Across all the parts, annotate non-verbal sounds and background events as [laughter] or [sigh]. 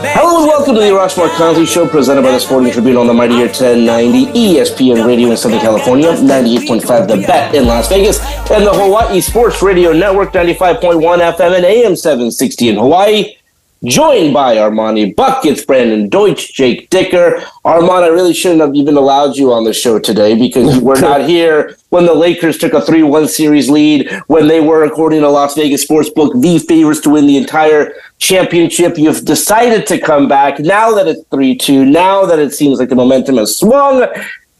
Hello and welcome to the Arash Markazi Show presented by the Sporting Tribune on the Mightier 1090 ESPN Radio in Southern California, 98.5 The Bet in Las Vegas, and the Hawaii Sports Radio Network, 95.1 FM and AM 760 in Hawaii joined by Armani Buckets, Brandon Deutsch, Jake Dicker. Armand, I really shouldn't have even allowed you on the show today because we're not [laughs] here when the Lakers took a 3 1 series lead, when they were, according to Las Vegas Sportsbook, the favorites to win the entire championship. You've decided to come back now that it's 3 2, now that it seems like the momentum has swung.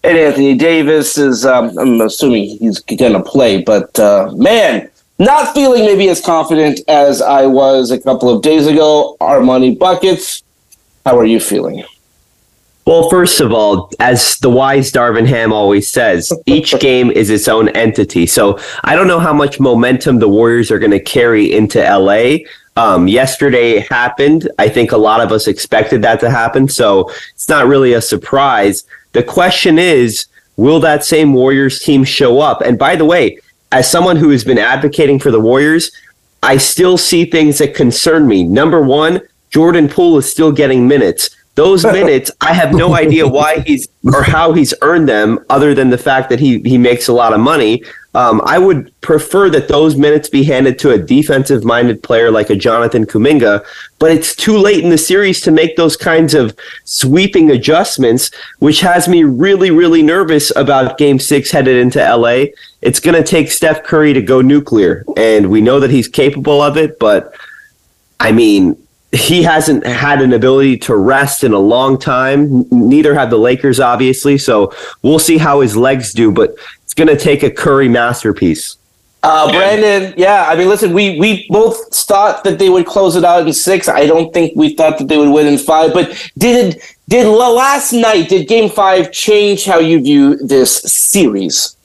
And Anthony Davis is, um, I'm assuming he's going to play, but uh, man, not feeling maybe as confident as I was a couple of days ago. Armani Buckets, how are you feeling? Well, first of all, as the wise Darvin Ham always says, [laughs] each game is its own entity. So I don't know how much momentum the Warriors are going to carry into LA. Um, yesterday happened. I think a lot of us expected that to happen. So it's not really a surprise. The question is, will that same Warriors team show up? And by the way, as someone who has been advocating for the Warriors, I still see things that concern me. Number one, Jordan Poole is still getting minutes. Those [laughs] minutes, I have no idea why he's or how he's earned them, other than the fact that he he makes a lot of money. Um, I would prefer that those minutes be handed to a defensive minded player like a Jonathan Kuminga, but it's too late in the series to make those kinds of sweeping adjustments, which has me really, really nervous about game six headed into LA. It's going to take Steph Curry to go nuclear, and we know that he's capable of it, but I mean, he hasn't had an ability to rest in a long time. Neither have the Lakers, obviously. So we'll see how his legs do, but it's going to take a Curry masterpiece. Uh, Brandon, yeah, I mean, listen, we we both thought that they would close it out in six. I don't think we thought that they would win in five. But did did last night did Game Five change how you view this series?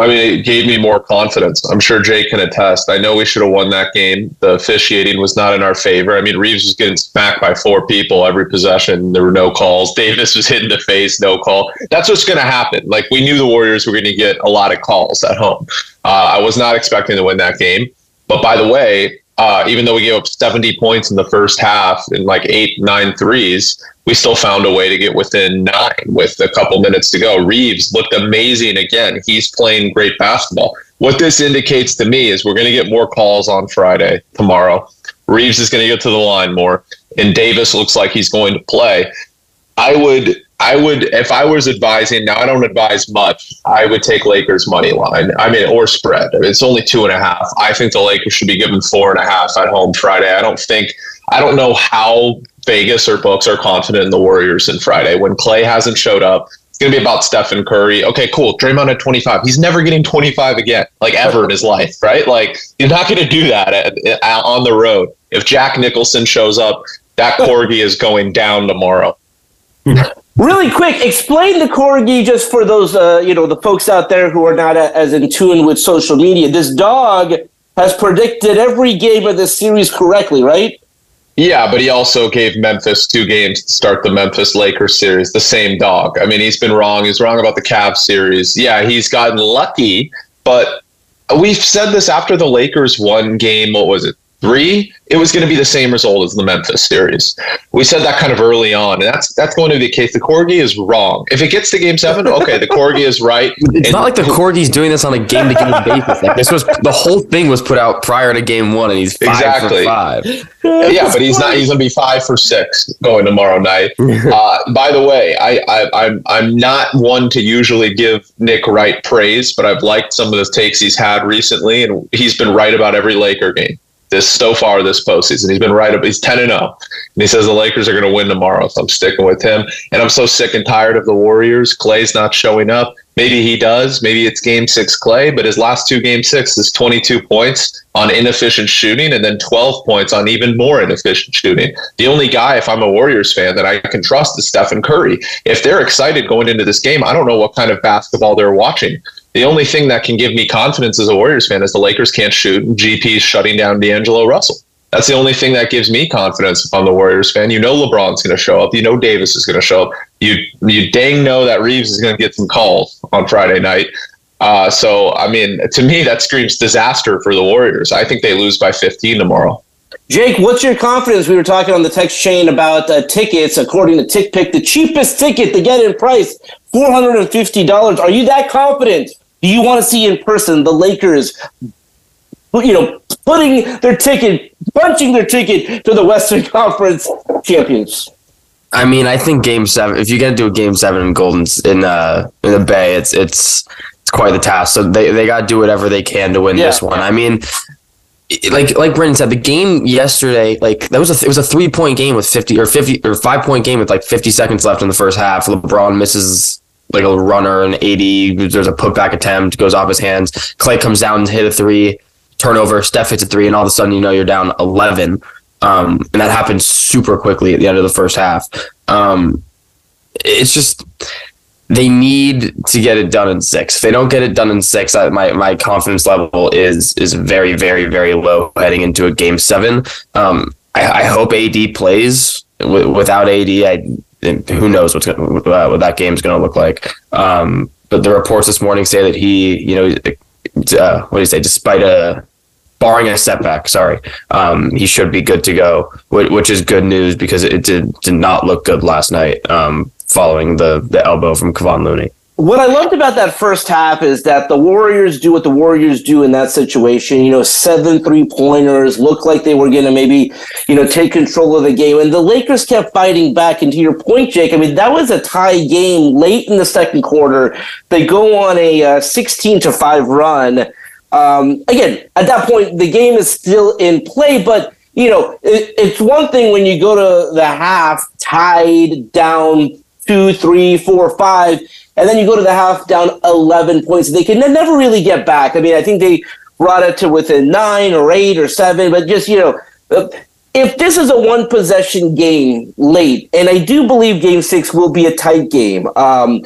I mean, it gave me more confidence. I'm sure Jake can attest. I know we should have won that game. The officiating was not in our favor. I mean, Reaves was getting smacked by four people every possession. There were no calls. [laughs] Davis was hit in the face, no call. That's what's going to happen. Like, we knew the Warriors were going to get a lot of calls at home. Uh, I was not expecting to win that game. But by the way, uh, even though we gave up 70 points in the first half in like eight, nine threes, we still found a way to get within nine with a couple minutes to go. Reaves looked amazing again. He's playing great basketball. What this indicates to me is we're going to get more calls on Friday, tomorrow. Reaves is going to get to the line more, and Davis looks like he's going to play. I would I would, if I was advising, now I don't advise much, I would take Lakers money line. I mean, or spread. It's only two and a half. I think the Lakers should be given four and a half at home Friday. I don't think, I don't know how Vegas or books are confident in the Warriors in Friday. When Klay hasn't showed up, it's going to be about Stephen Curry. Okay, cool. Draymond at 25. He's never getting 25 again, like ever in his life, right? Like, he's not going to do that at, at, on the road. If Jack Nicholson shows up, that [laughs] corgi is going down tomorrow. [laughs] Really quick, explain the corgi just for those, uh, you know, the folks out there who are not a, as in tune with social media. This dog has predicted every game of this series correctly, right? Yeah, but he also gave Memphis two games to start the Memphis Lakers series. The same dog. I mean, he's been wrong. He's wrong about the Cavs series. Yeah, he's gotten lucky, but we've said this after the Lakers won game. What was it? Three, it was going to be the same result as the Memphis series. We said that kind of early on, and that's that's going to be the case. The corgi is wrong. If it gets to game seven, okay, the corgi is right. [laughs] It's and, not like the corgi's doing this on a game to game [laughs] basis. Like this was the whole thing was put out prior to game one, and he's five exactly. for five. Yeah, but he's not. He's going to be five for six going tomorrow night. [laughs] Uh, by the way, I, I I'm I'm not one to usually give Nick Wright praise, but I've liked some of the takes he's had recently, and he's been right about every Laker game. This so far this postseason. He's been right up. He's ten and zero, and he says the Lakers are going to win tomorrow. So I'm sticking with him. And I'm so sick and tired of the Warriors. Klay's not showing up. Maybe he does. Maybe it's Game Six Klay, but his last two Game Six is 22 points on inefficient shooting, and then 12 points on even more inefficient shooting. The only guy, if I'm a Warriors fan, that I can trust is Stephen Curry. If they're excited going into this game, I don't know what kind of basketball they're watching the only thing that can give me confidence as a Warriors fan is the Lakers can't shoot and GP's shutting down D'Angelo Russell. That's the only thing that gives me confidence if I'm the Warriors fan. You know LeBron's going to show up. You know Davis is going to show up. You you dang know that Reaves is going to get some calls on Friday night. Uh, so I mean, to me, that screams disaster for the Warriors. I think they lose by 15 tomorrow. Jake, what's your confidence? We were talking on the text chain about uh, tickets. According to TickPick, the cheapest ticket to get in price, four hundred and fifty dollars. Are you that confident do you want to see in person the Lakers, you know, putting their ticket, punching their ticket to the Western [laughs] Conference champions? I mean, I think Game Seven. If you're gonna do a Game Seven in Golden in uh in the Bay, it's it's it's quite the task. So they they got to do whatever they can to win yeah. this one. I mean, like like Brandon said, the game yesterday, like that was a it was a three point game with fifty or fifty or five point game with like fifty seconds left in the first half. LeBron misses like a runner and 80. There's a putback attempt, goes off his hands. Klay comes down and hit a three, turnover. Steph hits a three, and all of a sudden you know you're down 11. Um, and that happens super quickly at the end of the first half. Um, it's just they need to get it done in six. If they don't get it done in six, I, my my confidence level is is very very very low heading into a game seven. Um, I, I hope AD plays. without AD, I who knows what's gonna, uh, what that game's going to look like. Um, but the reports this morning say that he, you know, uh, what do you say? Despite a barring a setback, sorry, um, he should be good to go, which is good news because it did, did not look good last night um, following the the elbow from Kevon Looney what I loved about that first half is that the Warriors do what the Warriors do in that situation. You know, seven three pointers looked like they were going to maybe, you know, take control of the game. And the Lakers kept fighting back. And to your point, Jake, I mean, that was a tie game late in the second quarter. They go on a uh, 16 to 5 run. Um, again, at that point, the game is still in play, but you know, it, it's one thing when you go to the half tied down two, three, four, five and then you go to the half down 11 points. They can never really get back. I mean, I think they brought it to within nine or eight or seven, but just, you know, uh, if this is a one possession game late, and I do believe game six will be a tight game. Um,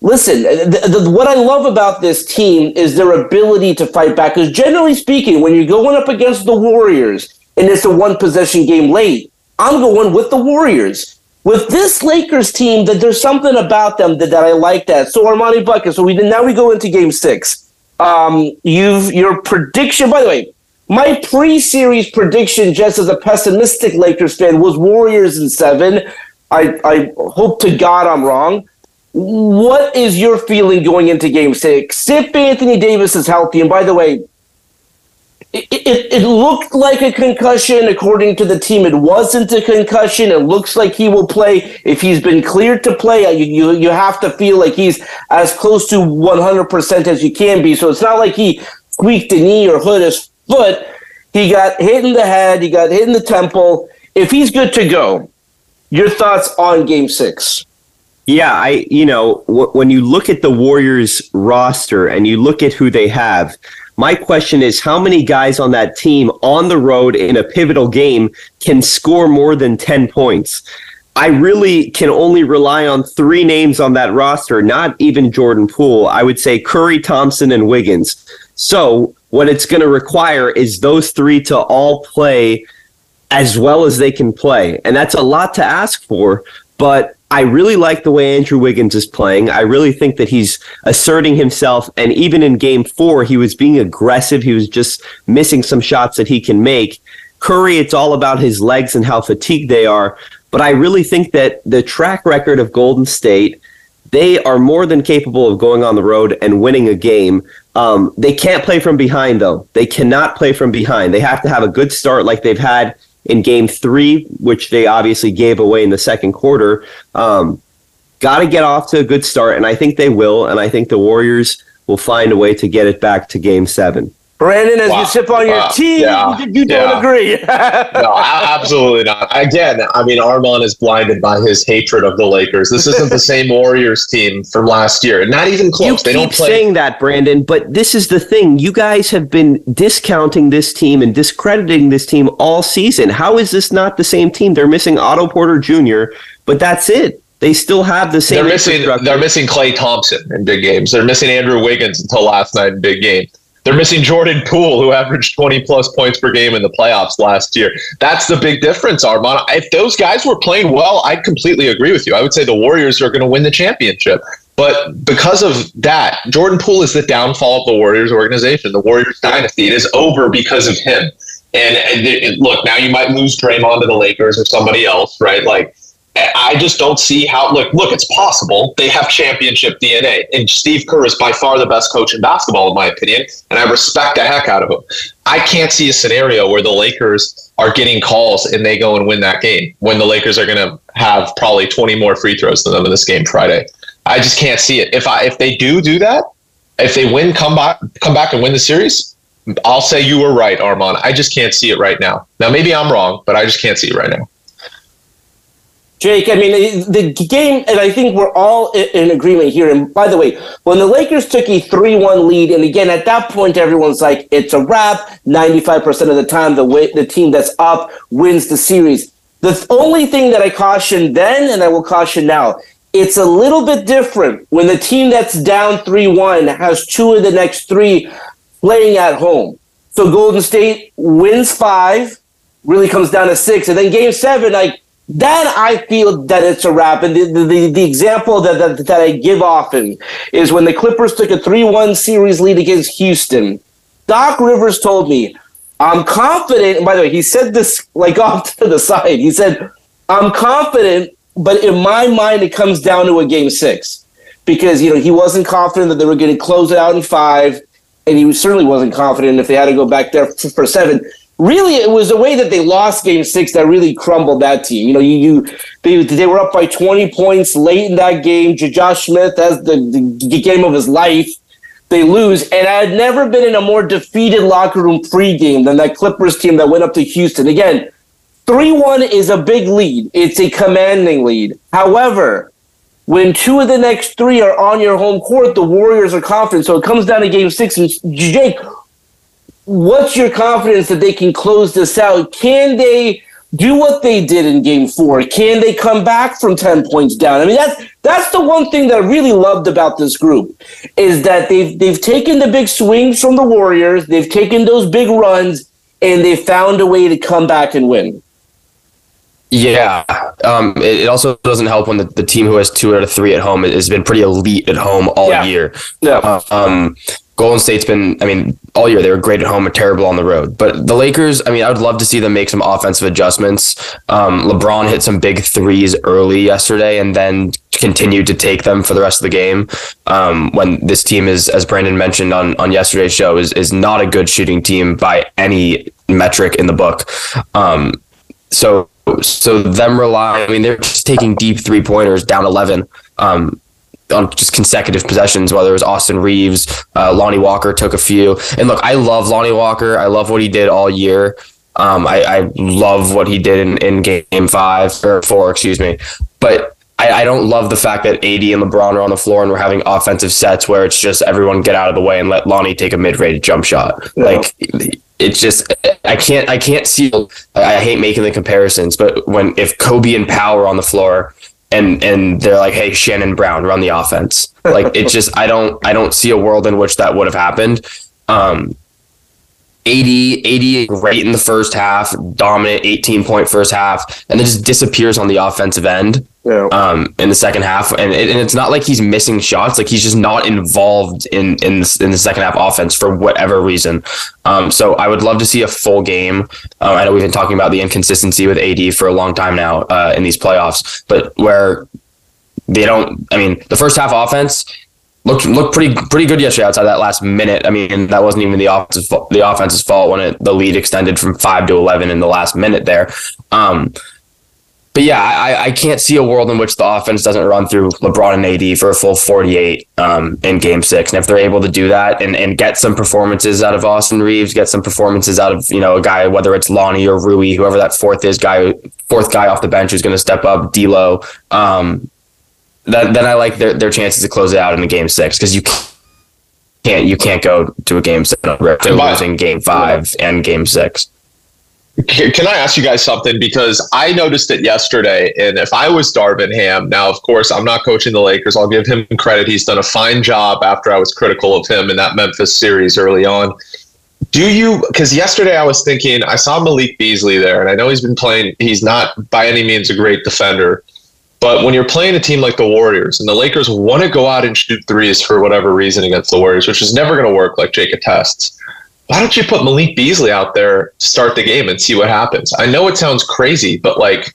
listen, the, what I love about this team is their ability to fight back. Because generally speaking, when you're going up against the Warriors and it's a one possession game late, I'm going with the Warriors with this Lakers team, that there's something about them that, that I like that. So Armani Bucket. So we now we go into Game Six. Um, you've your prediction. By the way, my pre-series prediction, just as a pessimistic Lakers fan, was Warriors in seven. I I hope to God I'm wrong. What is your feeling going into Game Six? If Anthony Davis is healthy, and by the way, it, it, looked like a concussion. According to the team, it wasn't a concussion. It looks like he will play. If he's been cleared to play, you, you, you have to feel like he's as close to 100% as you can be. So it's not like he tweaked a knee or hurt his foot. He got hit in the head, he got hit in the temple. If he's good to go, your thoughts on game six? Yeah, I, you know, w- when you look at the Warriors roster and you look at who they have, my question is how many guys on that team on the road in a pivotal game can score more than 10 points? I really can only rely on three names on that roster, not even Jordan Poole. I would say Curry, Thompson, and Wiggins. So, what it's going to require is those three to all play as well as they can play. And that's a lot to ask for, but I really like the way Andrew Wiggins is playing. I really think that he's asserting himself. And even in game four, he was being aggressive. He was just missing some shots that he can make. Curry, it's all about his legs and how fatigued they are. But I really think that the track record of Golden State, they are more than capable of going on the road and winning a game. Um, they can't play from behind, though. They cannot play from behind. They have to have a good start like they've had in game three, which they obviously gave away in the second quarter. Um, Got to get off to a good start, and I think they will. And I think the Warriors will find a way to get it back to game seven. Brandon, as Wow. you sip on your Wow. tea, Yeah. you, you don't agree. [laughs] no, absolutely not. Again, I mean, Armand is blinded by his hatred of the Lakers. This isn't the same Warriors team from last year. Not even You close. They keep don't play. saying that, Brandon, but this is the thing. You guys have been discounting this team and discrediting this team all season. How is this not the same team? They're missing Otto Porter Jr., but that's it. They still have the same. They're missing. They're missing Klay Thompson in big games. They're missing Andrew Wiggins until last night in big game. They're missing Jordan Poole, who averaged 20 plus points per game in the playoffs last year. That's the big difference, Armand. If those guys were playing well, I'd completely agree with you. I would say the Warriors are going to win the championship. But because of that, Jordan Poole is the downfall of the Warriors organization, the Warriors dynasty. It is over because of him. And, and it- look, now you might lose Draymond to the Lakers or somebody else, right? Like, I just don't see how. Look, look, it's possible. They have championship DNA, and Steve Kerr is by far the best coach in basketball, in my opinion, and I respect the heck out of him. I can't see a scenario where the Lakers are getting calls and they go and win that game when the Lakers are going to have probably 20 more free throws than them in this game Friday. I just can't see it. If I if they do do that, if they win, come back, come back and win the series. I'll say you were right, Armand. I just can't see it right now. Now maybe I'm wrong, but I just can't see it right now. Jake, I mean, the game, and I think we're all in agreement here. And by the way, when the Lakers took a 3 1 lead, and again, at that point, everyone's like, it's a wrap. 95% of the time, the, way, the team that's up wins the series. The only thing that I cautioned then, and I will caution now, it's a little bit different when the team that's down 3 1 has two of the next three playing at home. So Golden State wins five, really comes down to six. And then game seven, like, then I feel that it's a wrap. And the, the, the example that, that, that I give often is when the Clippers took a 3 1 series lead against Houston. Doc Rivers told me, I'm confident. By the way, he said this like [laughs] off to the side. He said, I'm confident, but in my mind, it comes down to a game six because, you know, he wasn't confident that they were going to close it out in five. And he certainly wasn't confident if they had to go back there for, for seven really it was the way that they lost game six that really crumbled that team. You know, you, you they, they were up by 20 points late in that game. Josh Smith has the, the game of his life. They lose. And I had never been in a more defeated locker room pregame than that Clippers team that went up to Houston. Again, 3 1 is a big lead, it's a commanding lead. However, when two of the next three are on your home court, the Warriors are confident. So it comes down to game six. And Jake, what's your confidence that they can close this out? Can they do what they did in game four? Can they come back from 10 points down? I mean, that's that's the one thing that I really loved about this group is that they've they've taken the big swings from the Warriors, they've taken those big runs, and they found a way to come back and win. Yeah. Um, it, it also doesn't help when the, the team who has two out of three at home has been pretty elite at home all Yeah. year. Yeah. Uh, um, Golden State's been, I mean, all year they were great at home and terrible on the road. But the Lakers, I mean, I would love to see them make some offensive adjustments. Um, LeBron hit some big threes early yesterday and then continued to take them for the rest of the game. Um, when this team is, as Brandon mentioned on, on yesterday's show, is, is not a good shooting team by any metric in the book. Um, so so them rely. I mean, they're just taking deep three pointers down eleven. Um, on just consecutive possessions, whether it was Austin Reaves, uh, Lonnie Walker took a few. And look, I love Lonnie Walker. I love what he did all year. Um, I, I love what he did in, in game five or four, excuse me. But I, I don't love the fact that AD and LeBron are on the floor and we're having offensive sets where it's just everyone get out of the way and let Lonnie take a mid-range jump shot. Like it's just I can't I can't see I hate making the comparisons, but when if Kobe and Pau are on the floor and and they're like, hey, Shannon Brown, run the offense. Like it's just I don't I don't see a world in which that would have happened. Um AD, AD great in the first half, dominant 18 point first half, and then just disappears on the offensive end Yeah. um, in the second half. And, it, and it's not like he's missing shots; like he's just not involved in in the, in the second half offense for whatever reason. Um, so I would love to see a full game. Uh, I know we've been talking about the inconsistency with AD for a long time now uh, in these playoffs, but where they don't. I mean, the first half offense looked looked pretty pretty good yesterday outside that last minute. I mean, that wasn't even the offensive the offense's fault when it, the lead extended from five to eleven in the last minute there. Um, but yeah, I, I can't see a world in which the offense doesn't run through LeBron and AD for a full 48 um, in game six. And if they're able to do that and, and get some performances out of Austin Reaves, get some performances out of, you know, a guy, whether it's Lonnie or Rui, whoever that fourth is guy, fourth guy off the bench who's going to step up, D'Lo, um, that, then I like their, their chances to close it out in the game six because you can't, you can't go to a game seven to losing game five and game six. Can I ask you guys something? Because I noticed it yesterday, and if I was Darvin Ham, now of course I'm not coaching the Lakers. I'll give him credit. He's done a fine job after I was critical of him in that Memphis series early on. Do you? Because yesterday I was thinking I saw Malik Beasley there, and I know he's been playing. He's not by any means a great defender, but when you're playing a team like the Warriors, and the Lakers want to go out and shoot threes for whatever reason against the Warriors, which is never going to work, like Jake attests why don't you put Malik Beasley out there to start the game and see what happens? I know it sounds crazy, but like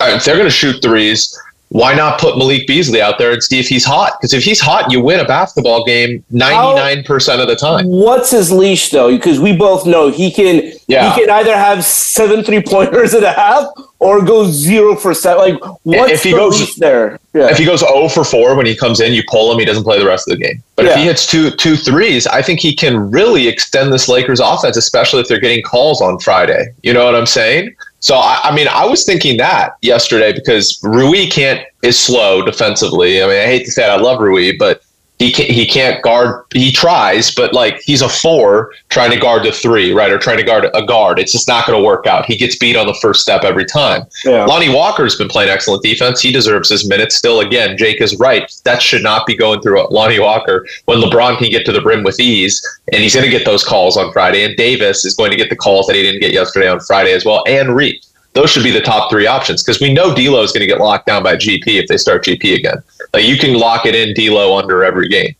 uh, if they're going to shoot threes, why not put Malik Beasley out there and see if he's hot? Because if he's hot, you win a basketball game 99% of the time. What's his leash though? Because we both know he can yeah. he can either have seven three pointers and a half or go zero for seven. Like what's if he the goes, there? Yeah. If he goes 0 for 4 when he comes in, you pull him, he doesn't play the rest of the game. But yeah. if he hits two two threes, I think he can really extend this Lakers offense, especially if they're getting calls on Friday. You know what I'm saying? So I, I, mean, I was thinking that yesterday because Rui can't is slow defensively. I mean, I hate to say it, I love Rui, but he can't, he can't guard. He tries, but like he's a four trying to guard the three, right, or trying to guard a guard. It's just not going to work out. He gets beat on the first step every time. Yeah. Lonnie Walker's been playing excellent defense. He deserves his minutes. Still, again, Jake is right. That should not be going through Lonnie Walker when LeBron can get to the rim with ease, and he's going to get those calls on Friday. And Davis is going to get the calls that he didn't get yesterday on Friday as well, and Reed those should be the top three options because we know D'Lo is going to get locked down by GP if they start GP again. Like you can lock it in D'Lo under every game.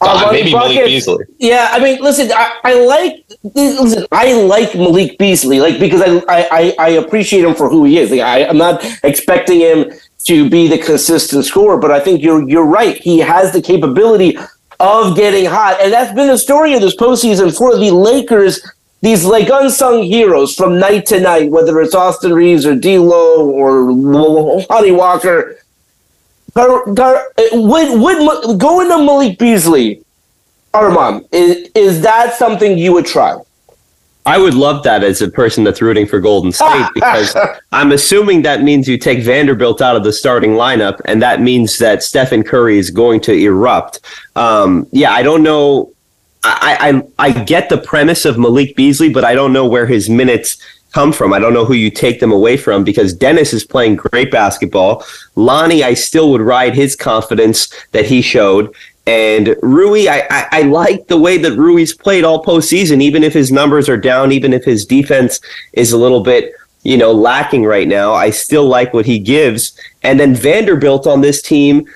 Uh, maybe Malik Beasley. Yeah, I mean, listen, I, I, like listen, I like Malik Beasley, like because I I, I appreciate him for who he is. Like I, I'm not expecting him to be the consistent scorer, but I think you're you're right. He has the capability of getting hot, and that's been the story of this postseason for the Lakers these like unsung heroes from night to night, whether it's Austin Reaves or D'Lo or Lonnie Walker. Would would going to Malik Beasley, Armand, is, is that something you would try? I would love that as a person that's rooting for Golden State [laughs] because I'm assuming that means you take Vanderbilt out of the starting lineup, and that means that Stephen Curry is going to erupt. Um, yeah, I don't know I, I I get the premise of Malik Beasley, but I don't know where his minutes come from. I don't know who you take them away from because Dennis is playing great basketball. Lonnie, I still would ride his confidence that he showed. And Rui, I, I, I like the way that Rui's played all postseason, even if his numbers are down, even if his defense is a little bit, you know, lacking right now. I still like what he gives. And then Vanderbilt on this team,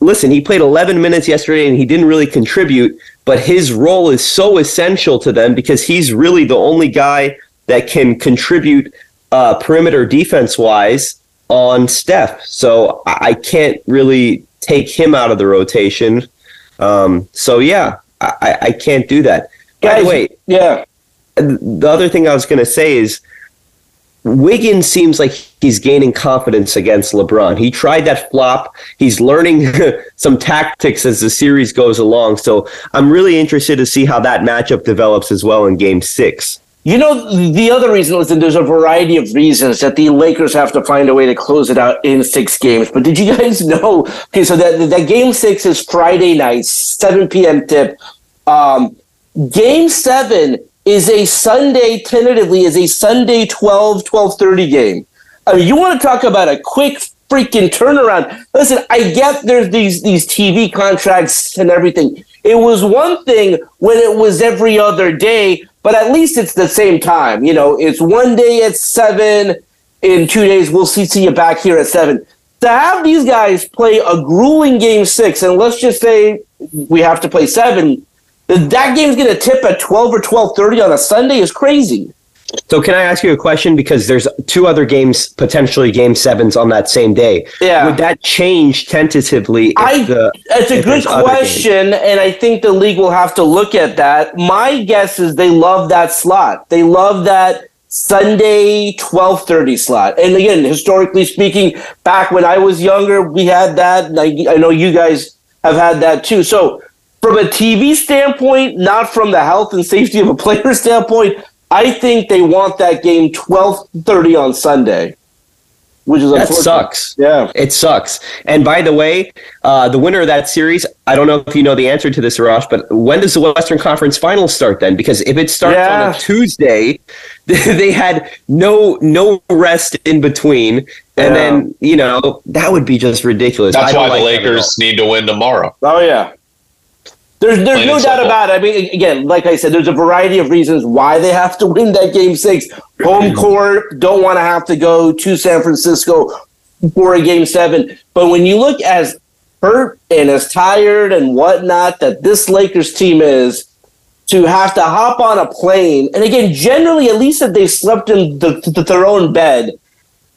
listen, he played 11 minutes yesterday and he didn't really contribute, but his role is so essential to them because he's really the only guy that can contribute uh, perimeter defense wise on Steph. So I can't really take him out of the rotation. Um, so yeah, I, I can't do that. By the way, yeah. The other thing I was going to say is Wiggins seems like he's gaining confidence against LeBron. He tried that flop. He's learning [laughs] some tactics as the series goes along. So I'm really interested to see how that matchup develops as well in game six. You know, the other reason, listen, there's a variety of reasons that the Lakers have to find a way to close it out in six games. But did you guys [laughs] know? Okay, so that, that game six is Friday night, 7 p.m. tip. Um, game seven is a Sunday, tentatively, is a Sunday 12, 1230 game. I mean, you want to talk about a quick freaking turnaround. Listen, I get there's these, these TV contracts and everything. It was one thing when it was every other day, but at least it's the same time. You know, it's one day at seven. In two days, we'll see, see you back here at seven. To have these guys play a grueling game six, and let's just say we have to play seven, that game's going to tip at 12 or 12.30 on a Sunday is crazy. So can I ask you a question? Because there's two other games, potentially game sevens on that same day. Yeah. Would that change tentatively? I, the, it's a good question, and I think the league will have to look at that. My guess is they love that slot. They love that Sunday 12:30 slot. And again, historically speaking, back when I was younger, we had that. I, I know you guys have had that too. So, from a TV standpoint, not from the health and safety of a player [laughs] standpoint, I think they want that game 12:30 on Sunday which is that sucks. Yeah, it sucks. And by the way, uh, the winner of that series, I don't know if you know the answer to this, Arash, but when does the Western Conference Finals start then? Because if it starts yeah. on a Tuesday, [laughs] they had no no rest in between, and yeah. then you know that would be just ridiculous. That's why like the Lakers need to win tomorrow. Oh yeah, there's there's no doubt about it. I mean, again, like I said, there's a variety of reasons why they have to win that game six. [clears throat] Home court, don't want to have to go to San Francisco for a game seven. But when you look as hurt and as tired and whatnot that this Lakers team is, to have to hop on a plane, and again, generally, at least if they slept in the, the, their own bed,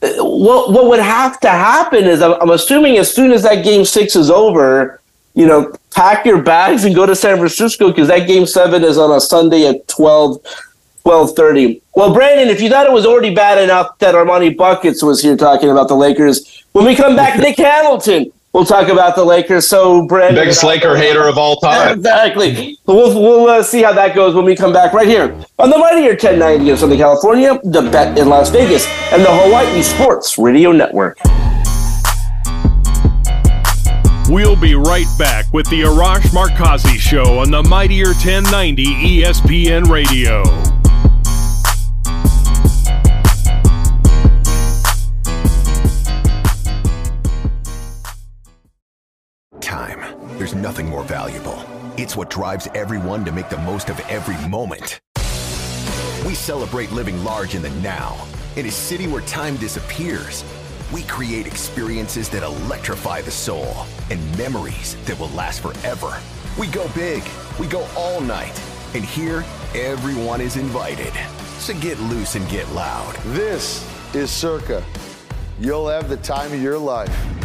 uh, what what would have to happen is I'm, I'm assuming as soon as that game six is over you know, pack your bags and go to San Francisco because that game seven is on a Sunday at 12, 12.30. Well, Brandon, if you thought it was already bad enough that Armani Buckets was here talking about the Lakers, when we come back, Nick [laughs] Hamilton we'll talk about the Lakers. So, Brandon, biggest Laker hater of all time. Exactly. We'll we'll uh, see how that goes when we come back right here on the Mightier 1090 of Southern California, the Bet in Las Vegas, and the Hawaii Sports Radio Network. We'll be right back with the Arash Markazi Show on the Mightier 1090 ESPN Radio. Time. There's nothing more valuable. It's what drives everyone to make the most of every moment. We celebrate living large in the now, in a city where time disappears we create experiences that electrify the soul and memories that will last forever. We go big, we go all night, and here, everyone is invited. So get loose and get loud. This is Circa. You'll have the time of your life.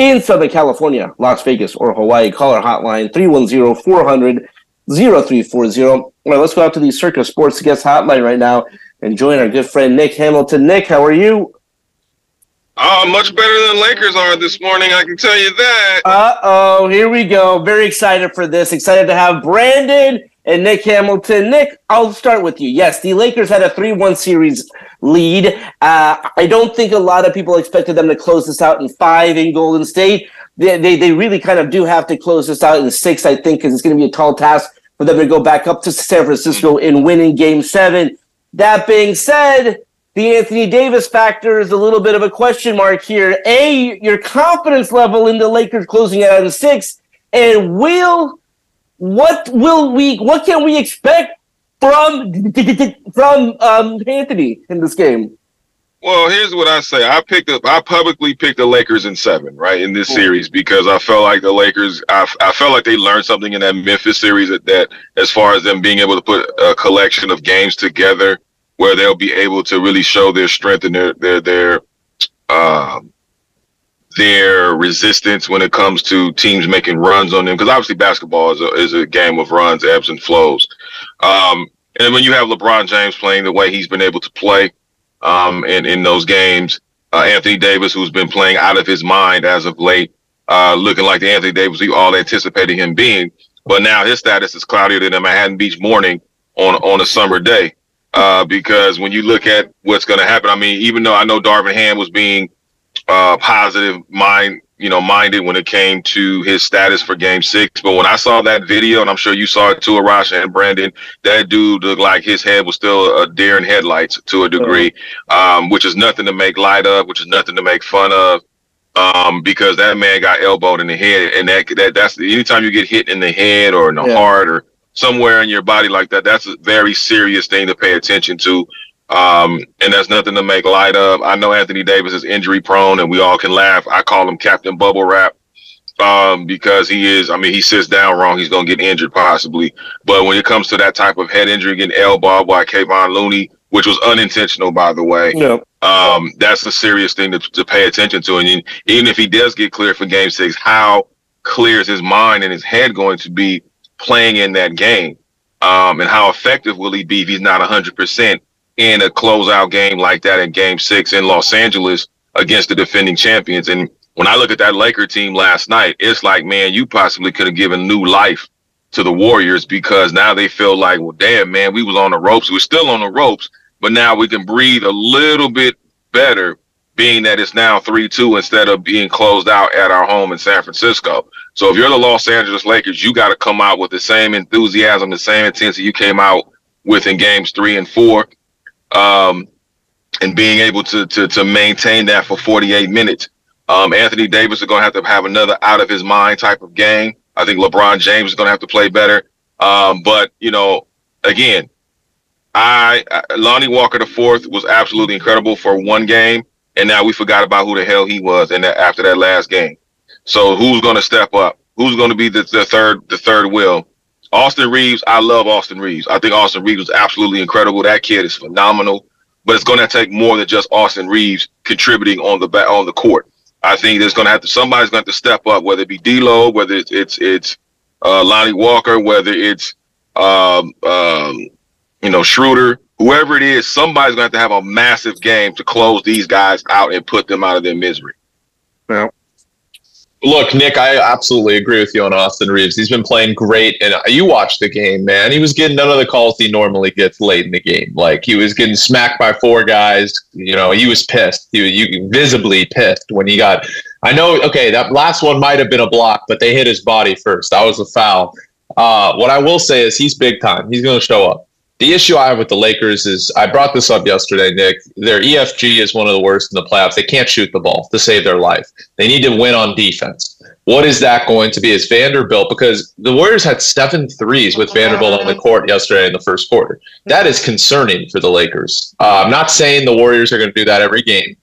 in Southern California, Las Vegas, or Hawaii, call our hotline 310 400 0340. All right, let's go out to the Circa Sports Guest Hotline right now and join our good friend Nick Hamilton. Nick, how are you? Oh, much better than Lakers are this morning, I can tell you that. Uh oh, here we go. Very excited for this. Excited to have Brandon and Nick Hamilton. Nick, I'll start with you. Yes, the Lakers had a 3 1 series lead. Uh, I don't think a lot of people expected them to close this out in five in Golden State. They, they, they really kind of do have to close this out in six, I think, because it's going to be a tall task for them to go back up to San Francisco and win in game seven. That being said, the Anthony Davis factor is a little bit of a question mark here. A, your confidence level in the Lakers closing out in six, and will what will we what can we expect from from um, Anthony in this game? Well, here's what I say. I picked up. I publicly picked the Lakers in seven, right, in this cool. series because I felt like the Lakers. I, I felt like they learned something in that Memphis series that, that, as far as them being able to put a collection of games together where they'll be able to really show their strength and their their their um, their resistance when it comes to teams making runs on them. Because obviously, basketball is a, is a game of runs, ebbs, and flows. Um, and when you have LeBron James playing the way he's been able to play um, in, in those games, uh, Anthony Davis, who's been playing out of his mind as of late, uh, looking like the Anthony Davis we all anticipated him being. But now his status is cloudier than a Manhattan Beach morning on on a summer day. Uh, because when you look at what's going to happen, I mean, even though I know Darvin Ham was being uh, positive mind, you know, minded when it came to his status for Game Six. But when I saw that video, and I'm sure you saw it too, Arash and Brandon, that dude looked like his head was still a deer in headlights to a degree, um, which is nothing to make light of, which is nothing to make fun of. Um, because that man got elbowed in the head, and that that that's anytime you get hit in the head or in the yeah. heart or somewhere in your body like that, that's a very serious thing to pay attention to. Um, and that's nothing to make light of. I know Anthony Davis is injury prone, and we all can laugh. I call him Captain Bubble Wrap um, because he is. I mean, he sits down wrong, he's going to get injured possibly. But when it comes to that type of head injury, getting elbowed by Kevon Looney, which was unintentional, by the way, No. um, that's a serious thing to, to pay attention to. And even if he does get cleared for Game Six, how clear is his mind and his head going to be playing in that game? Um, and how effective will he be if he's not 100% in a closeout game like that in Game Six in Los Angeles against the defending champions? And when I look at that Laker team last night, it's like, man, you possibly could have given new life to the Warriors because now they feel like, well, damn, man, we was on the ropes. We're still on the ropes, but now we can breathe a little bit better, being that it's now 3 2 instead of being closed out at our home in San Francisco. So if you're the Los Angeles Lakers, you got to come out with the same enthusiasm, the same intensity you came out with in games three and four. Um, and being able to, to, to maintain that for 48 minutes. Um, Anthony Davis is going to have to have another out of his mind type of game. I think LeBron James is going to have to play better. Um, but, you know, again, I, Lonnie Walker the fourth was absolutely incredible for one game, and now we forgot about who the hell he was in that after that last game. So who's going to step up? Who's going to be the, the third the third wheel? Austin Reaves. I love Austin Reaves. I think Austin Reaves was absolutely incredible. That kid is phenomenal. But it's going to take more than just Austin Reaves contributing on the back on the court. I think there's going to have to somebody's going to have to step up, whether it be D'Lo, whether it's it's, it's uh, Lonnie Walker, whether it's um, um, you know Schroeder, whoever it is, somebody's going to have to have a massive game to close these guys out and put them out of their misery. Look, Nick, I absolutely agree with you on Austin Reaves. He's been playing great, and you watched the game, man. He was getting none of the calls he normally gets late in the game. Like he was getting smacked by four guys. You know, he was pissed. He was you, visibly pissed when he got. I know. Okay, that last one might have been a block, but they hit his body first. That was a foul. Uh, what I will say is he's big time. He's going to show up. The issue I have with the Lakers is I brought this up yesterday, Nick. Their EFG is one of the worst in the playoffs. They can't shoot the ball to save their life. They need to win on defense. What is that going to be? Is Vanderbilt because the Warriors had seven threes with Vanderbilt on the court yesterday in the first quarter. That is concerning for the Lakers. Uh, I'm not saying the Warriors are going to do that every game.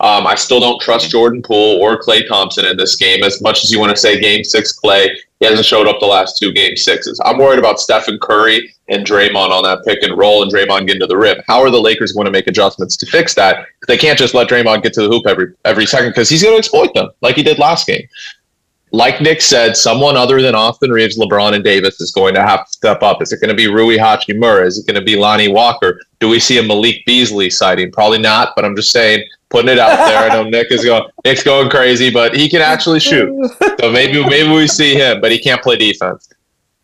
Um, I still don't trust Jordan Poole or Klay Thompson in this game as much as you want to say Game Six Klay. He hasn't showed up the last two Game Sixes. I'm worried about Stephen Curry and Draymond on that pick and roll, and Draymond getting to the rim. How are the Lakers going to make adjustments to fix that? They can't just let Draymond get to the hoop every every second because he's going to exploit them like he did last game. Like Nick said, someone other than Austin Reaves, LeBron, and Davis is going to have to step up. Is it going to be Rui Hachimura? Is it going to be Lonnie Walker? Do we see a Malik Beasley sighting? Probably not, but I'm just saying, putting it out there. I know Nick is going, Nick's going crazy, but he can actually shoot. [laughs] So maybe maybe we see him, but he can't play defense.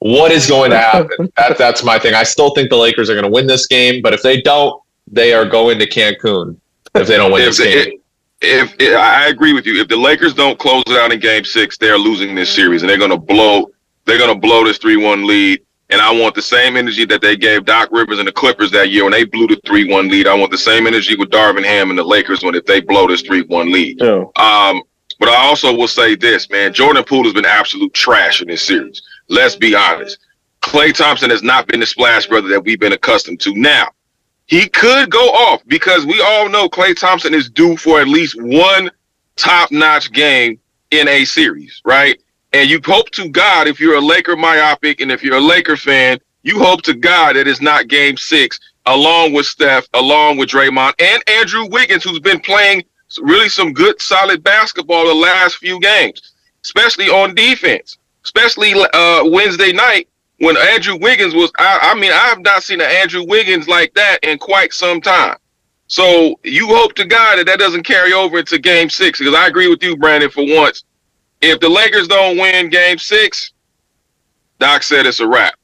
What is going to happen? That, that's my thing. I still think the Lakers are going to win this game, but if they don't, they are going to Cancun. If they don't win If, this game, if, if I agree with you, if the Lakers don't close it out in Game Six, they're losing this series, and they're going to blow. They're going to blow this three-one lead. And I want the same energy that they gave Doc Rivers and the Clippers that year when they blew the three-one lead. I want the same energy with Darvin Ham and the Lakers when if they blow this three-one lead. Yeah. Um, but I also will say this, man. Jordan Poole has been absolute trash in this series. Let's be honest. Klay Thompson has not been the splash brother that we've been accustomed to. Now, he could go off because we all know Klay Thompson is due for at least one top-notch game in a series, right? And you hope to God, if you're a Laker myopic and if you're a Laker fan, you hope to God that it's not game six, along with Steph, along with Draymond and Andrew Wiggins, who's been playing really some good, solid basketball the last few games, especially on defense, especially uh, Wednesday night when Andrew Wiggins was. I, I mean, I have not seen an Andrew Wiggins like that in quite some time. So you hope to God that that doesn't carry over into Game Six, because I agree with you, Brandon. For once, if the Lakers don't win Game Six, Doc said it's a wrap.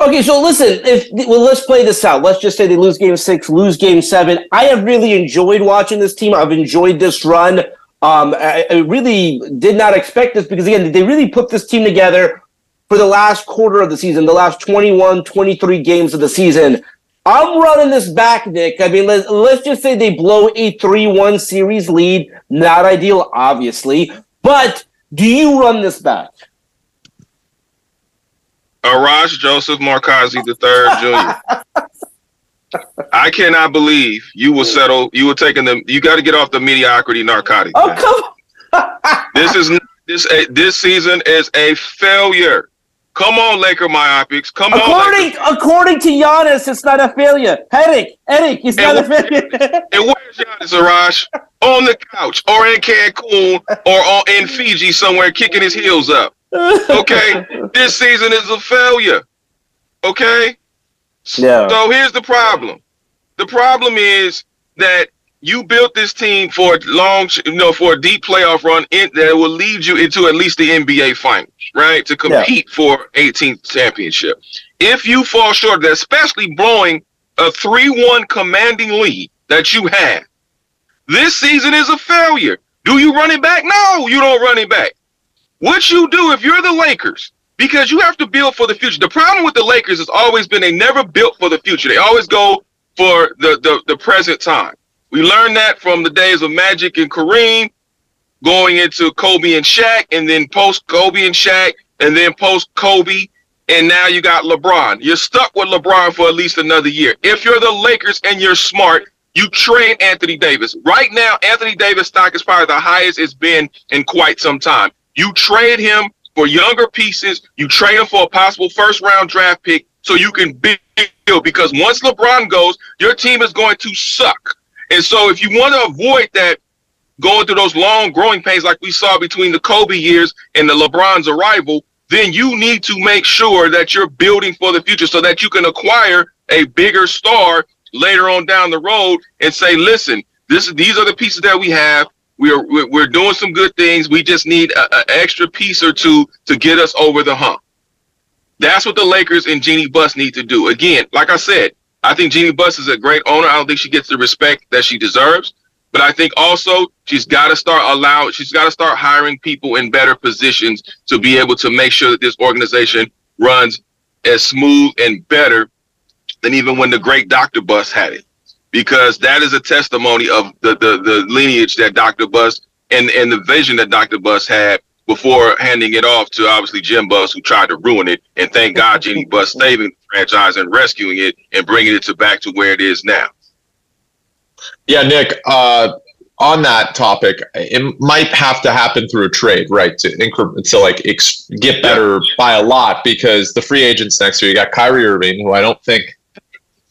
Okay, so listen, if well, let's play this out. Let's just say they lose game six, lose game seven. I have really enjoyed watching this team. I've enjoyed this run. Um, I, I really did not expect this because again, they really put this team together for the last quarter of the season, the last 21, 23 games of the season. I'm running this back, Nick. I mean, let, let's just say they blow a 3-1 series lead. Not ideal, obviously. But do you run this back? Uh, Arash Joseph Markazi the third Jr. I cannot believe you will settle. You were taking them. You got to get off the mediocrity narcotic. Oh man. come! This is this a, this season is a failure. Come on, Laker myopics. Come on. According according to Giannis, it's not a failure. Eric, Eric, it's not a failure. [laughs] And where's Giannis Arash? On the couch, or in Cancun, or on, in Fiji somewhere, kicking his heels up. Okay, [laughs] this season is a failure. Okay. Yeah. So here's the problem. The problem is that you built this team for a long, you know, for a deep playoff run in, that will lead you into at least the NBA finals, right? To compete for 18th championship. If you fall short especially blowing a 3-1 commanding lead that you had, this season is a failure. Do you run it back? No, you don't run it back. What you do if you're the Lakers, because you have to build for the future. The problem with the Lakers has always been they never built for the future. They always go for the, the, the present time. We learned that from the days of Magic and Kareem, going into Kobe and Shaq, and then post Kobe and Shaq, and then post Kobe, and now you got LeBron. You're stuck with LeBron for at least another year. If you're the Lakers and you're smart, you trade Anthony Davis. Right now, Anthony Davis stock is probably the highest it's been in quite some time. You trade him for younger pieces. You trade him for a possible first round draft pick so you can build because once LeBron goes, your team is going to suck. And so if you want to avoid that going through those long growing pains like we saw between the Kobe years and the LeBron's arrival, then you need to make sure that you're building for the future so that you can acquire a bigger star later on down the road and say, listen, this these are the pieces that we have. We are we're doing some good things. We just need an extra piece or two to get us over the hump. That's what the Lakers and Jeannie Buss need to do. Again, like I said, I think Jeannie Buss is a great owner. I don't think she gets the respect that she deserves. But I think also she's got to start allow she's got to start hiring people in better positions to be able to make sure that this organization runs as smooth and better than even when the great Dr. Buss had it. Because that is a testimony of the the, the lineage that Dr. Buss and, and the vision that Dr. Buss had before handing it off to obviously Jim Buss, who tried to ruin it. And thank God Jeannie Buss saving franchise and rescuing it and bringing it to back to where it is now. Yeah, Nick. Uh, on that topic, it might have to happen through a trade, right? To increment to like ex- get better by a lot because the free agents next year, you got Kyrie Irving, who I don't think,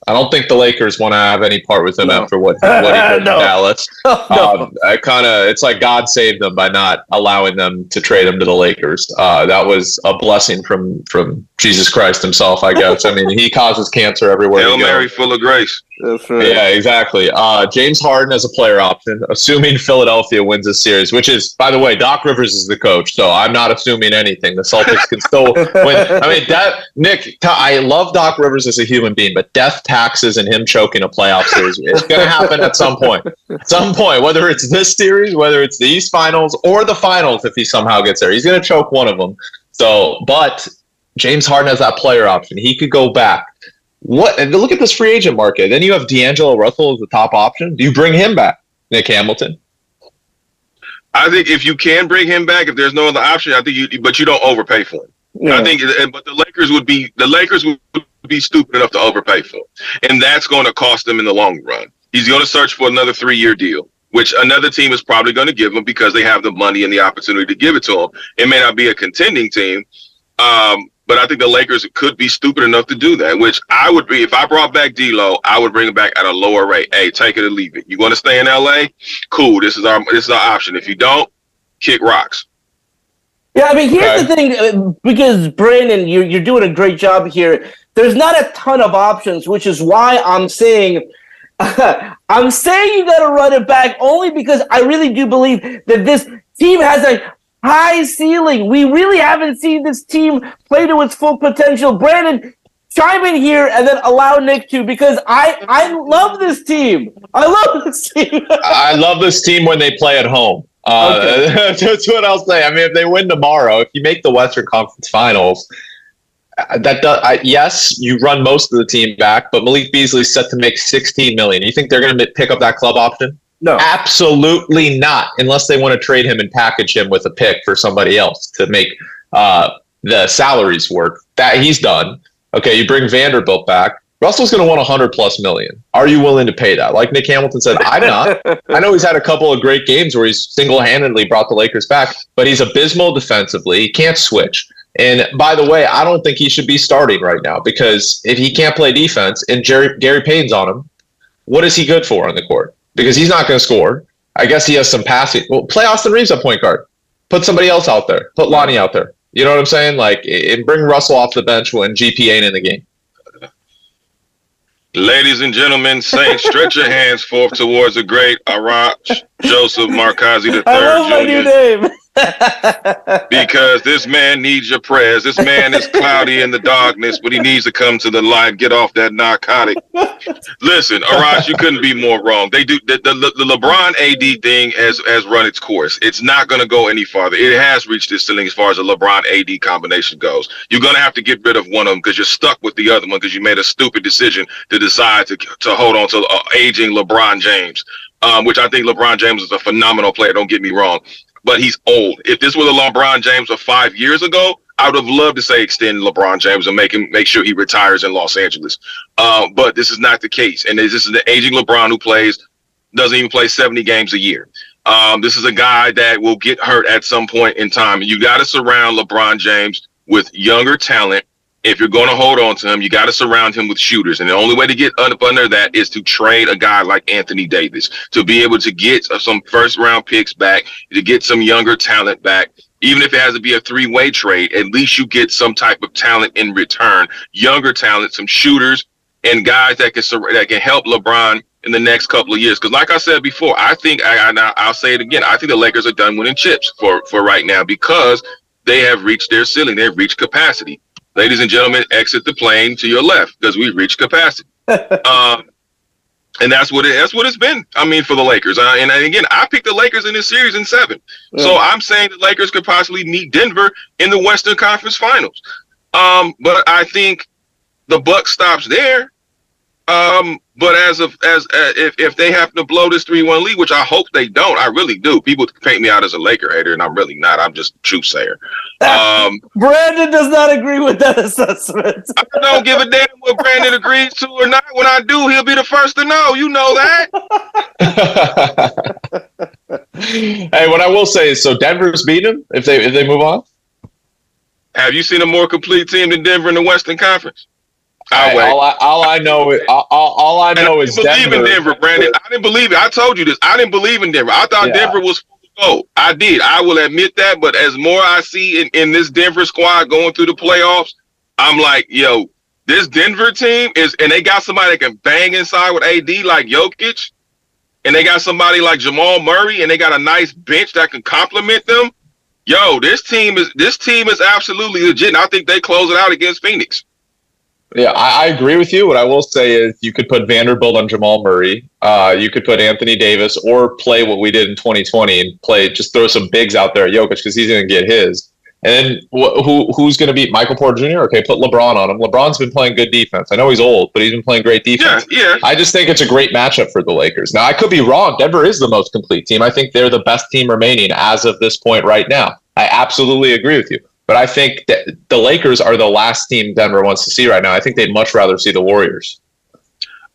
I don't think the Lakers want to have any part with him No. after what what he did [laughs] No. in Dallas. [laughs] no. Um, I kind of, it's like God saved them by not allowing them to trade him to the Lakers. Uh, that was a blessing from from Jesus Christ Himself, I guess. I mean, He causes cancer everywhere. Hail. Mary, full of grace. That's right. Yeah, exactly. Uh, James Harden as a player option, assuming Philadelphia wins this series, which is, by the way, Doc Rivers is the coach, so I'm not assuming anything. The Celtics can still [laughs] win. I mean, that Nick, I love Doc Rivers as a human being, but death taxes and him choking a playoff series is going to happen at some point. At some point, whether it's this series, whether it's the East Finals or the Finals, if he somehow gets there, he's going to choke one of them. So, but James Harden has that player option. He could go back. What? And look at this free agent market. Then you have D'Angelo Russell as the top option. Do you bring him back, Nick Hamilton? I think if you can bring him back, if there's no other option, I think you, but you don't overpay for him. Yeah. I think, but the Lakers would be the Lakers would be stupid enough to overpay for, him. and that's going to cost them in the long run. He's going to search for another three-year deal, which another team is probably going to give him because they have the money and the opportunity to give it to him. It may not be a contending team, um, but I think the Lakers could be stupid enough to do that. Which I would be if I brought back D'Lo, I would bring him back at a lower rate. Hey, take it or leave it. You want to stay in LA? Cool. This is our this is our option. If you don't, kick rocks. Yeah, I mean, here's the thing, uh, because Brandon, you're you're doing a great job here. There's not a ton of options, which is why I'm saying, [laughs] I'm saying you got to run it back only because I really do believe that this team has a high ceiling. We really haven't seen this team play to its full potential. Brandon, chime in here and then allow Nick to because I I love this team. I love this team. [laughs] I love this team when they play at home. Uh, [laughs] that's what I'll say. I mean, if they win tomorrow, if you make the Western Conference Finals, uh, that does, I, yes, you run most of the team back, but Malik Beasley's set to make 16 million. You think they're going to pick up that club option? No. Absolutely not, unless they want to trade him and package him with a pick for somebody else to make uh, the salaries work. That he's done. Okay, you bring Vanderbilt back. Russell's going to want 100 plus million. Are you willing to pay that? Like Nick Hamilton said, I'm not. [laughs] I know he's had a couple of great games where he's single handedly brought the Lakers back, but he's abysmal defensively. He can't switch. And by the way, I don't think he should be starting right now because if he can't play defense and Jerry, Gary Payton's on him, what is he good for on the court? Because he's not going to score. I guess he has some passing. Well, play Austin Reaves at point guard. Put somebody else out there. Put Lonnie out there. You know what I'm saying? Like, and bring Russell off the bench when GP ain't in the game. Ladies and gentlemen, Saints, stretch your [laughs] hands forth towards the great Arash Joseph Markazi III. I love my new name. Because this man needs your prayers. This man is cloudy in the darkness, but he needs to come to the light, get off that narcotic. Listen, Arash, you couldn't be more wrong. They do the, the, the LeBron AD thing has has run its course. It's not going to go any farther. It has reached its ceiling as far as the LeBron AD combination goes. You're going to have to get rid of one of them because you're stuck with the other one because you made a stupid decision to decide to to hold on to uh, aging LeBron James. Um, which I think LeBron James is a phenomenal player. Don't get me wrong but he's old. If this was a LeBron James of five years ago, I would have loved to say extend LeBron James and make him make sure he retires in Los Angeles. Uh, but this is not the case, and this is the aging LeBron who plays doesn't even play 70 games a year. Um, this is a guy that will get hurt at some point in time. You got to surround LeBron James with younger talent if you're going to hold on to him, you got to surround him with shooters. And the only way to get up under that is to trade a guy like Anthony Davis to be able to get some first round picks back, to get some younger talent back. Even if it has to be a three way trade, at least you get some type of talent in return, younger talent, some shooters, and guys that can that can help LeBron in the next couple of years. Because, like I said before, I think I, I I'll say it again. I think the Lakers are done winning chips for for right now because they have reached their ceiling. They've reached capacity ladies and gentlemen, exit the plane to your left because we've reached capacity. [laughs] um, and that's what it, that's what it's been. I mean, for the Lakers. Uh, and again, I picked the Lakers in this series in seven. Yeah. So I'm saying the Lakers could possibly meet Denver in the Western Conference Finals. Um, but I think the buck stops there. Um, but as of as uh, if if they happen to blow this three one lead, which I hope they don't, I really do. People paint me out as a Laker hater, and I'm really not. I'm just truth sayer. Um, [laughs] Brandon does not agree with that assessment. I don't give a damn what Brandon agrees to or not. When I do, he'll be the first to know. You know that. [laughs] hey, what I will say is, so Denver's beating them if they if they move on. Have you seen a more complete team than Denver in the Western Conference? Hey, all, I, all I know is all, all I know I is believe Denver. in Denver, Brandon. I didn't believe it. I told you this. I didn't believe in Denver. I thought Yeah. Denver was go. I did. I will admit that. But as more I see in, in this Denver squad going through the playoffs, I'm like, yo, this Denver team is, and they got somebody that can bang inside with AD like Jokic, and they got somebody like Jamal Murray, and they got a nice bench that can complement them. Yo, this team is this team is absolutely legit. And I think they close it out against Phoenix. Yeah, I, I agree with you. What I will say is you could put Vanderbilt on Jamal Murray. Uh, you could put Anthony Davis or play what we did in 2020 and play just throw some bigs out there at Jokic because he's going to get his. And then wh- who who's going to beat Michael Porter Jr.? Okay, put LeBron on him. LeBron's been playing good defense. I know he's old, but he's been playing great defense. Yeah, yeah. I just think it's a great matchup for the Lakers. Now, I could be wrong. Denver is the most complete team. I think they're the best team remaining as of this point right now. I absolutely agree with you. But I think that the Lakers are the last team Denver wants to see right now. I think they'd much rather see the Warriors.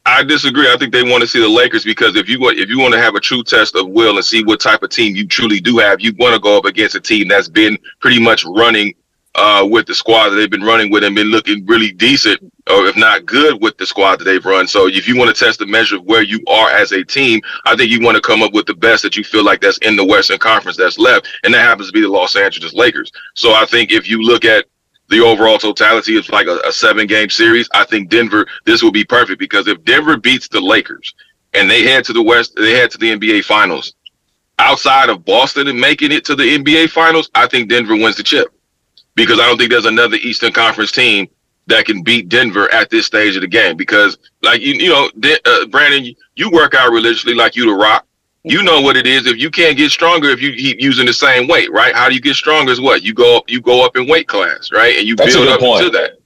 I disagree. I think they want to see the Lakers because if you want if you want to have a true test of will and see what type of team you truly do have, you want to go up against a team that's been pretty much running uh, with the squad that they've been running with and been looking really decent, or if not good, with the squad that they've run. So if you want to test the measure of where you are as a team, I think you want to come up with the best that you feel like that's in the Western Conference that's left, and that happens to be the Los Angeles Lakers. So I think if you look at the overall totality of like a, a seven game series, I think Denver, this will be perfect because if Denver beats the Lakers and they head to the West, they head to the NBA Finals. Outside of Boston and making it to the NBA Finals, I think Denver wins the chip because I don't think there's another Eastern Conference team that can beat Denver at this stage of the game. Because, like you, you know, uh, Brandon, you- work out religiously like you the Rock. You know what it is. If you can't get stronger, if you keep using the same weight, right? How do you get stronger? Is what you go up, you go up in weight class, right? And you That's build up point. to that.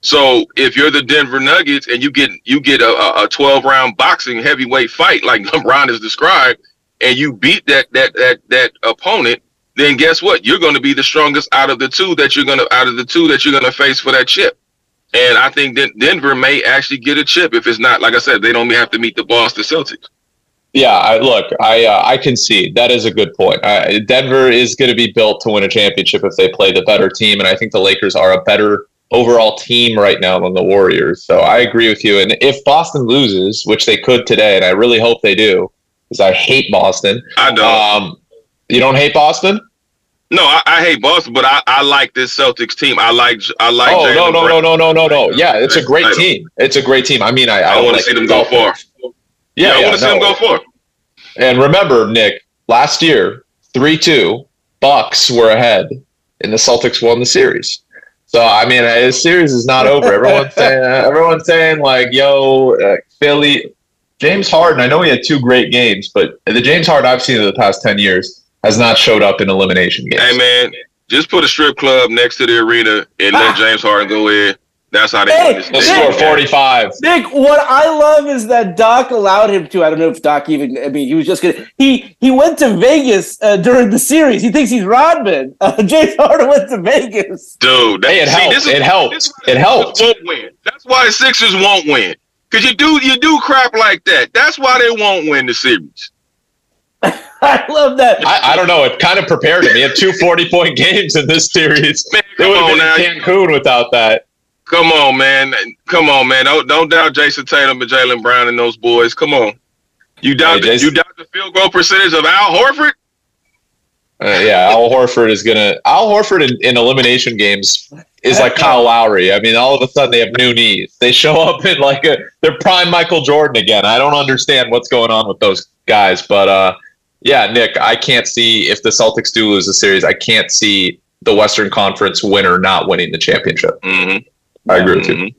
So if you're the Denver Nuggets and you get you get a, a- a 12 round boxing heavyweight fight like [laughs] LeBron has described, and you beat that that that that opponent, then guess what? You're going to be the strongest out of the two that you're going to out of the two that you're going to face for that chip. And I think that Denver may actually get a chip if it's not like I said they don't have to meet the Boston Celtics. Yeah, I, look, I uh, I concede that is a good point. Uh, Denver is going to be built to win a championship if they play the better team, and I think the Lakers are a better overall team right now than the Warriors. So I agree with you. And if Boston loses, which they could today, and I really hope they do, because I hate Boston. I don't. Um, you don't hate Boston? No, I, I, hate Boston, but I, I like this Celtics team. I like I like. Oh no no no no no no no! Yeah, it's a great team. It's a great team. I mean, I I, I want to see them go far. Yeah, yeah I want to no. see them go far. And remember, Nick, last year, three two, Bucks were ahead, and the Celtics won the series. So I mean, this series is not over. Everyone's [laughs] saying, everyone's saying like, "Yo, uh, Philly." James Harden. I know he had two great games, but the James Harden I've seen in the past ten years has not showed up in elimination games. Hey man, just put a strip club next to the arena and let James Harden go in. That's how they Hey, this. He'll score forty-five. Nick, what I love is that Doc allowed him to. I don't know if Doc even. I mean, he was just gonna. He he went to Vegas uh, during the series. He thinks he's Rodman. [laughs] Uh, James Harden went to Vegas. Dude, that, Hey, it see, helped. is- It helped. this is It helped. Won't win. That's why the Sixers won't win. Cause you do you do crap like that. That's why they won't win the series. [laughs] I love that. I, I don't know. It kind of prepared him. He had two 40 point games in this series. Man, It come would have on been now. in Cancun without that. Come on, man. Come on, man. Don't don't doubt Jayson Tatum and Jaylen Brown and those boys. Come on. You doubt Hey, the, Jayson- you doubt the field goal percentage of Al Horford? Uh, yeah, Al Horford is gonna. Al Horford in, in elimination games is like [laughs] Kyle Lowry. I mean, all of a sudden they have new knees. They show up in like a they're prime Michael Jordan again. I don't understand what's going on with those guys, but uh, yeah, Nick, I can't see if the Celtics do lose the series. I can't see the Western Conference winner not winning the championship. Mm-hmm. I agree with you.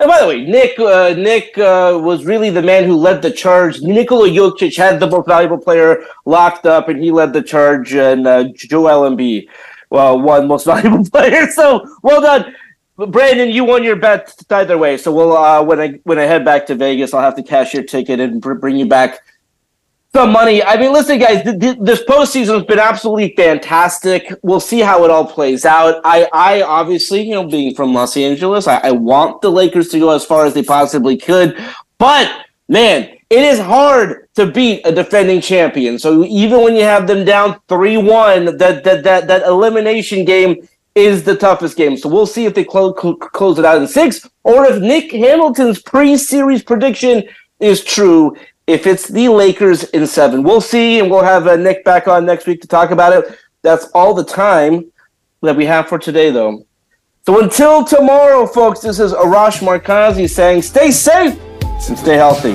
And by the way, Nick uh, Nick uh, was really the man who led the charge. Nikola Jokic had the most valuable player locked up, and he led the charge. And uh, Joel Embiid, well, one most [laughs] valuable player. So well done, Brandon. You won your bet either way. So we'll uh, when I when I head back to Vegas, I'll have to cash your ticket and br- bring you back some money. I mean, listen, guys, th- th- this postseason has been absolutely fantastic. We'll see how it all plays out. I, I obviously, you know, being from Los Angeles, I, I want the Lakers to go as far as they possibly could. But man, it is hard to beat a defending champion. So even when you have them down three one, that that that that elimination game is the toughest game. So we'll see if they close close it out in six, or if Nick Hamilton's pre-series prediction is true. If it's the Lakers in seven, we'll see, and we'll have uh, Nick back on next week to talk about it. That's all the time that we have for today, though. So until tomorrow, folks, this is Arash Markazi saying, "Stay safe and stay healthy."